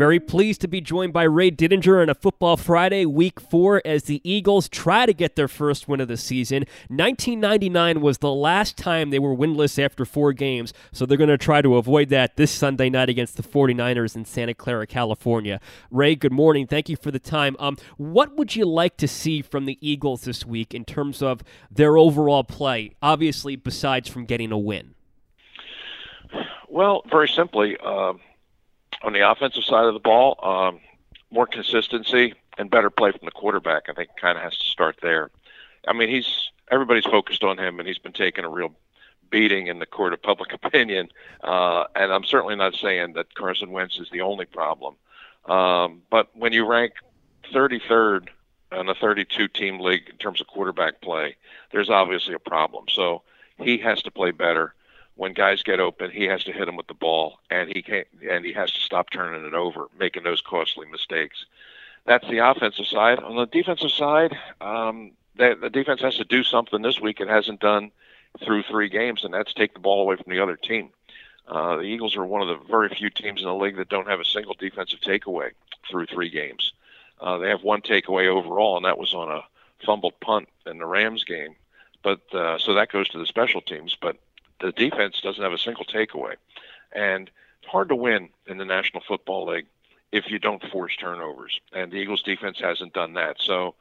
Very pleased to be joined by Ray Didinger on a Football Friday, Week 4, as the Eagles try to get their first win of the season. 1999 was the last time they were winless after four games, so they're going to try to avoid that this Sunday night against the 49ers in Santa Clara, California. Ray, good morning. Thank you for the time. Um, what would you like to see from the Eagles this week in terms of their overall play, obviously, besides from getting a win? Well, very simply, uh, on the offensive side of the ball, um, more consistency and better play from the quarterback. I think kind of has to start there. I mean, he's everybody's focused on him, and he's been taking a real beating in the court of public opinion. Uh, and I'm certainly not saying that Carson Wentz is the only problem. Um, but when you rank 33rd in a 32 team league in terms of quarterback play, there's obviously a problem. So he has to play better when guys get open, he has to hit them with the ball, and he can't, and he has to stop turning it over, making those costly mistakes. That's the offensive side. On the defensive side, um, the, the defense has to do something this week it hasn't done through three games, and that's take the ball away from the other team. Uh, the Eagles are one of the very few teams in the league that don't have a single defensive takeaway through three games. Uh, they have one takeaway overall, and that was on a fumbled punt in the Rams game. But uh, so that goes to the special teams. But the defense doesn't have a single takeaway. And it's hard to win in the National Football League if you don't force turnovers. And the Eagles defense hasn't done that. So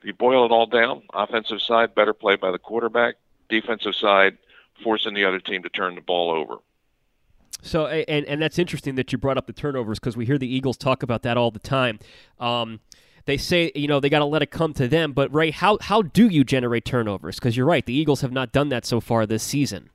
if you boil it all down, offensive side, better play by the quarterback, defensive side, forcing the other team to turn the ball over. So, and, and that's interesting that you brought up the turnovers because we hear the Eagles talk about that all the time. Um, they say you know they got to let it come to them. But Ray, how how do you generate turnovers? Because you're right, the Eagles have not done that so far this season.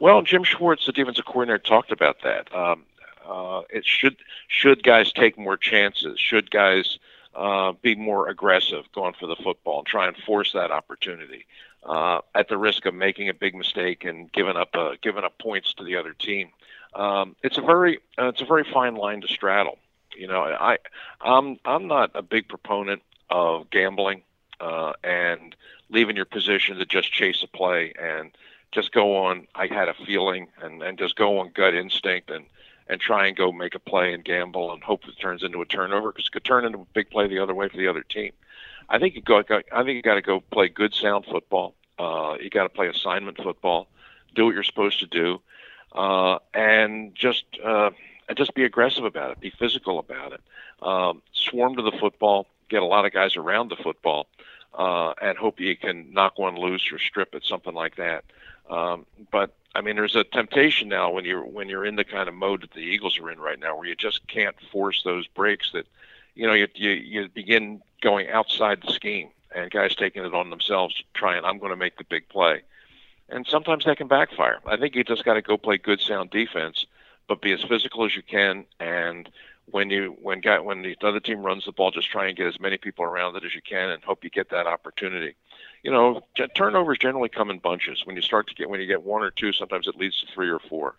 Well, Jim Schwartz, the defensive coordinator, talked about that. Um, uh, it should should guys take more chances? Should guys uh, be more aggressive going for the football and try and force that opportunity uh, at the risk of making a big mistake and giving up uh, giving up points to the other team? Um, it's a very uh, it's a very fine line to straddle. You know, I I'm I'm not a big proponent of gambling uh, and leaving your position to just chase a play and just go on I had a feeling and, and just go on gut instinct and, and try and go make a play and gamble and hope it turns into a turnover because it could turn into a big play the other way for the other team. I think you go I think you got to go play good sound football. Uh, you got to play assignment football, do what you're supposed to do, uh, and just uh, just be aggressive about it, be physical about it, um, swarm to the football, get a lot of guys around the football, uh, and hope you can knock one loose or strip it, something like that. Um, but I mean, there's a temptation now when you're when you're in the kind of mode that the Eagles are in right now, where you just can't force those breaks. That you know, you you, you begin going outside the scheme, and guys taking it on themselves trying I'm going to make the big play, and sometimes that can backfire. I think you just got to go play good, sound defense, but be as physical as you can, and when you when guy when the other team runs the ball, just try and get as many people around it as you can, and hope you get that opportunity you know, turnovers generally come in bunches. When you start to get when you get one or two, sometimes it leads to three or four.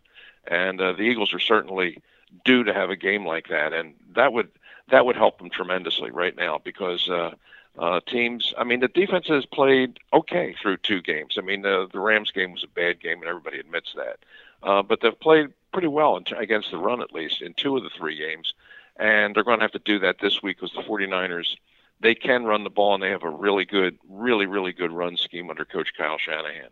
And uh, the Eagles are certainly due to have a game like that, and that would that would help them tremendously right now because uh, uh, teams. I mean, the defense has played okay through two games. I mean, the the Rams game was a bad game, and everybody admits that. Uh, but they've played pretty well in, against the run, at least in two of the three games, and they're going to have to do that this week because the 49ers they can run the ball and they have a really good, really, really good run scheme under Coach Kyle Shanahan.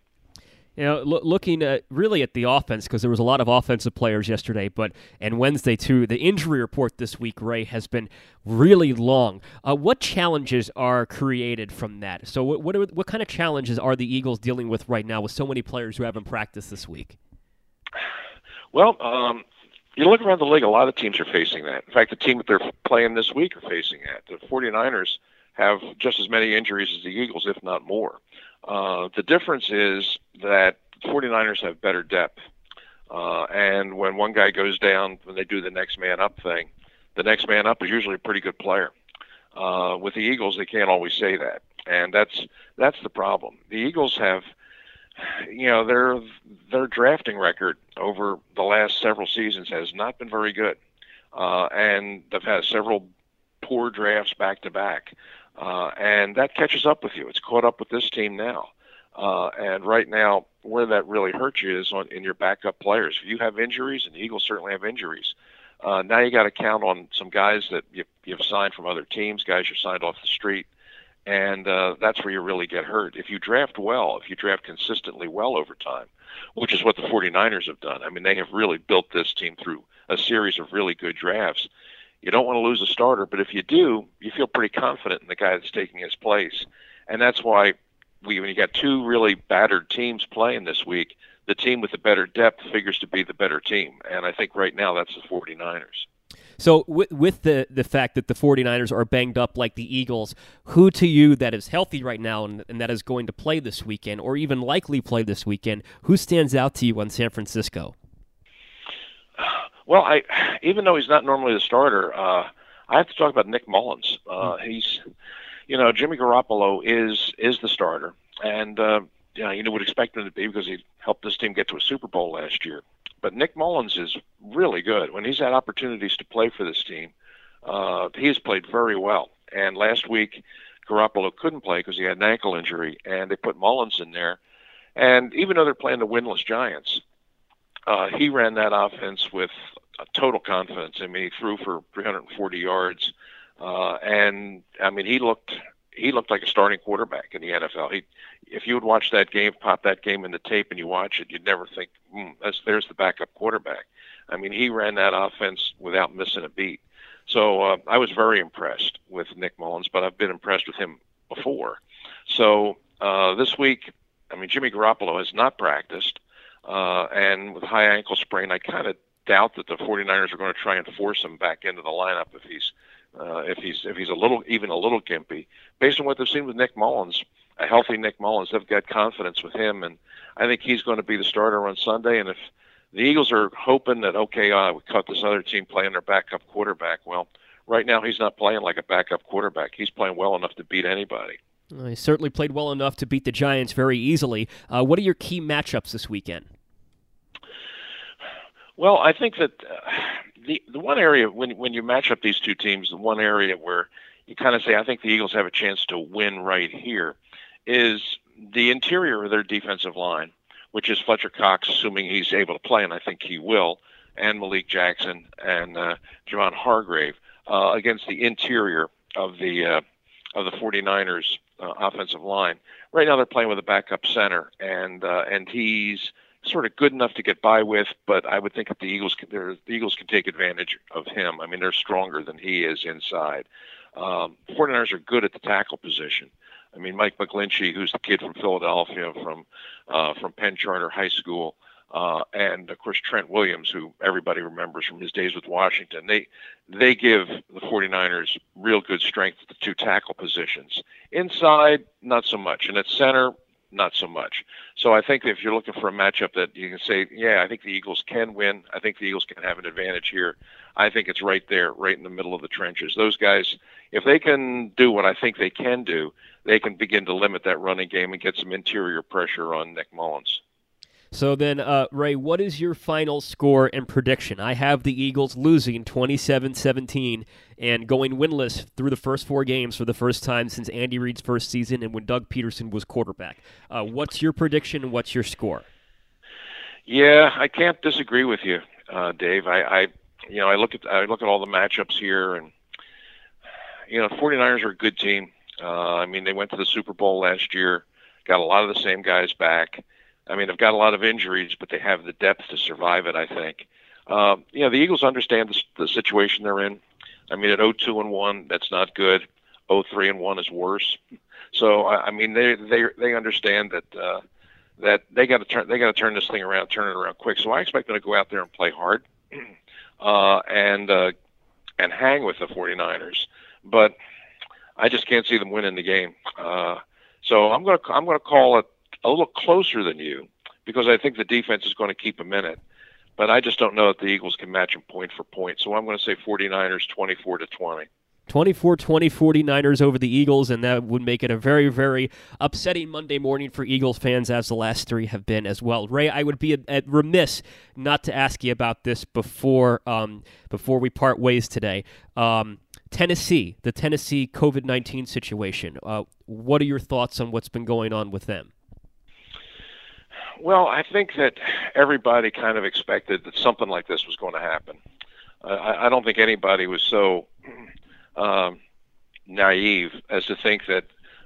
You know, lo- looking at really at the offense because there was a lot of offensive players yesterday, but and Wednesday too. The injury report this week, Ray, has been really long. Uh, what challenges are created from that? So, what what, are, what kind of challenges are the Eagles dealing with right now with so many players who haven't practiced this week? Well, um, you look around the league, a lot of teams are facing that. In fact, the team that they're playing this week are facing that. The 49ers have just as many injuries as the Eagles, if not more. Uh, the difference is that 49ers have better depth. Uh, and when one guy goes down, when they do the next man up thing, the next man up is usually a pretty good player. Uh, with the Eagles, they can't always say that, and that's that's the problem. The Eagles have, you know, their their drafting record over the last several seasons has not been very good, uh, and they've had several poor drafts back to back. Uh, and that catches up with you. It's caught up with this team now. Uh, and right now, where that really hurts you is on in your backup players. If you have injuries, and the Eagles certainly have injuries, uh, now you got to count on some guys that you, you've signed from other teams, guys you signed off the street, and uh, that's where you really get hurt. If you draft well, if you draft consistently well over time, which is what the 49ers have done. I mean, they have really built this team through a series of really good drafts you don't want to lose a starter, but if you do, you feel pretty confident in the guy that's taking his place. And that's why we, when you got two really battered teams playing this week, the team with the better depth figures to be the better team. And I think right now that's the 49ers. So with, with the the fact that the 49ers are banged up like the Eagles, who to you that is healthy right now and, and, that is going to play this weekend or even likely play this weekend, who stands out to you on San Francisco? Well, I even though he's not normally the starter, uh, I have to talk about Nick Mullens. Uh, hmm. he's, you know, Jimmy Garoppolo is is the starter, and uh, you know, you would expect him to be because he helped this team get to a Super Bowl last year. But Nick Mullens is really good when he's had opportunities to play for this team. Uh, he has played very well, and last week Garoppolo couldn't play because he had an ankle injury, and they put Mullens in there. And even though they're playing the winless Giants, uh, he ran that offense with total confidence. I mean, he threw for 340 yards, uh, and I mean, he looked he looked like a starting quarterback in the NFL. He, if you would watch that game, pop that game in the tape, and you watch it, you'd never think, mm, that's there's the backup quarterback. I mean, he ran that offense without missing a beat. So uh, I was very impressed with Nick Mullens, but I've been impressed with him before. So uh, this week, I mean, Jimmy Garoppolo has not practiced, uh, and with high ankle sprain, I kind of doubt that the 49ers are going to try and force him back into the lineup if he's uh, if he's if he's a little even a little gimpy. Based on what they've seen with Nick Mullens, a healthy Nick Mullens, they've got confidence with him, and I think he's going to be the starter on Sunday. And if the Eagles are hoping that okay, uh, we cut this other team playing their backup quarterback, well, right now he's not playing like a backup quarterback. He's playing well enough to beat anybody. he certainly played well enough to beat the Giants very easily. Uh, what are your key matchups this weekend? Well, I think that uh, the the one area when when you match up these two teams, the one area where you kind of say I think the Eagles have a chance to win right here is the interior of their defensive line, which is Fletcher Cox, assuming he's able to play, and I think he will, and Malik Jackson and uh, Javon Hargrave uh, against the interior of the uh, of the 49ers uh, offensive line. Right now, they're playing with a backup center, and uh, and he's sort of good enough to get by with, but I would think that the Eagles can, the Eagles can take advantage of him. I mean, they're stronger than he is inside. Um, 49ers are good at the tackle position. I mean, Mike McGlinchey, who's the kid from Philadelphia, from uh, from Penn Charter High School, uh, and of course Trent Williams, who everybody remembers from his days with Washington. They they give the 49ers real good strength at the two tackle positions. Inside, not so much, and at center, not so much. So I think if you're looking for a matchup that you can say, yeah, I think the Eagles can win. I think the Eagles can have an advantage here. I think it's right there, right in the middle of the trenches. Those guys, if they can do what I think they can do, they can begin to limit that running game and get some interior pressure on Nick Mullens. So then, uh, Ray, what is your final score and prediction? I have the Eagles losing 27 17 and going winless through the first four games for the first time since Andy Reid's first season and when Doug Pederson was quarterback. Uh, what's your prediction and what's your score? Yeah, I can't disagree with you, uh, Dave. I, I, you know, I look at I look at all the matchups here, and you know, 49ers are a good team. Uh, I mean, they went to the Super Bowl last year, got a lot of the same guys back. I mean, they've got a lot of injuries, but they have the depth to survive it. I think. Um, you know, the Eagles understand the, the situation they're in. I mean, at 0-2 and one, that's not good. 0-3 and one is worse. So, I, I mean, they they they understand that uh, that they got to turn they got to turn this thing around, turn it around quick. So, I expect them to go out there and play hard, uh, and uh, and hang with the 49ers. But I just can't see them winning the game. Uh, so, I'm gonna I'm gonna call it a little closer than you because I think the defense is going to keep them in it. But I just don't know if the Eagles can match them point for point. So I'm going to say 49ers 24 to 20. 24 20 49ers over the Eagles, and that would make it a very, very upsetting Monday morning for Eagles fans, as the last three have been as well. Ray, I would be a, a remiss not to ask you about this before um, before we part ways today. Um, Tennessee, the Tennessee COVID 19 situation. Uh, what are your thoughts on what's been going on with them? Well, I think that everybody kind of expected that something like this was going to happen. Uh, I, I don't think anybody was so um, naive as to think that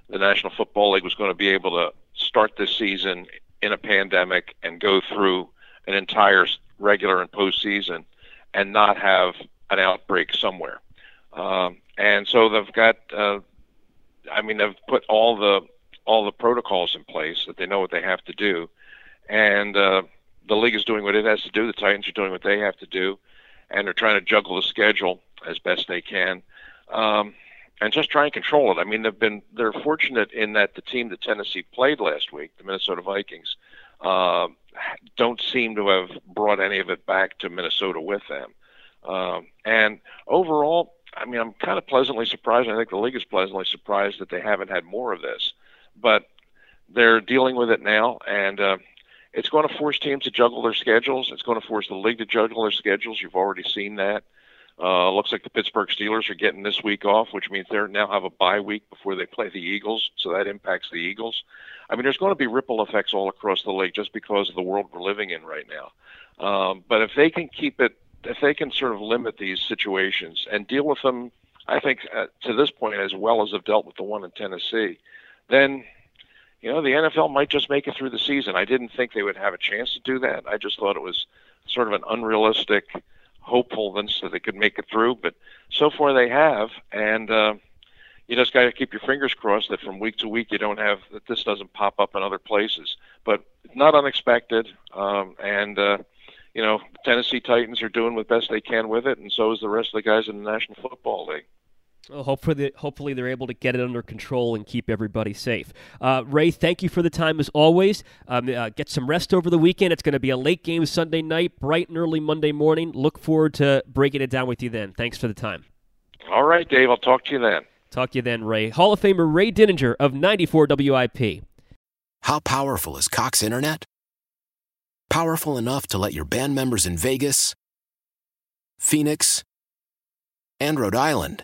the National Football League was going to be able to start this season in a pandemic and go through an entire regular and postseason and not have an outbreak somewhere. Um, and so they've got, uh, I mean, they've put all the all the protocols in place that they know what they have to do and uh, the league is doing what it has to do. The Titans are doing what they have to do, and they're trying to juggle the schedule as best they can, um, and just try and control it. I mean, they've been they're fortunate in that the team that Tennessee played last week, the Minnesota Vikings, uh, don't seem to have brought any of it back to Minnesota with them. Um, and overall, I mean, I'm kind of pleasantly surprised. I think the league is pleasantly surprised that they haven't had more of this, but they're dealing with it now, and uh, it's going to force teams to juggle their schedules. It's going to force the league to juggle their schedules. You've already seen that. Uh, looks like the Pittsburgh Steelers are getting this week off, which means they now have a bye week before they play the Eagles, so that impacts the Eagles. I mean, there's going to be ripple effects all across the league just because of the world we're living in right now. Um, but if they can keep it, if they can sort of limit these situations and deal with them, I think uh, to this point as well as they've dealt with the one in Tennessee, then you know, the NFL might just make it through the season. I didn't think they would have a chance to do that. I just thought it was sort of an unrealistic hopefulness that they could make it through. But so far they have, and uh, you just got to keep your fingers crossed that from week to week you don't have that this doesn't pop up in other places. But not unexpected, um, and uh, you know, Tennessee Titans are doing what best they can with it, and so is the rest of the guys in the National Football League. Well, hopefully, hopefully they're able to get it under control and keep everybody safe. Uh, Ray, thank you for the time as always. Um, uh, get some rest over the weekend. It's going to be a late game Sunday night, bright and early Monday morning. Look forward to breaking it down with you then. Thanks for the time. All right, Dave. I'll talk to you then. Talk to you then, Ray. Hall of Famer Ray Didinger of 94 WIP. How powerful is Cox Internet? Powerful enough to let your band members in Vegas, Phoenix, and Rhode Island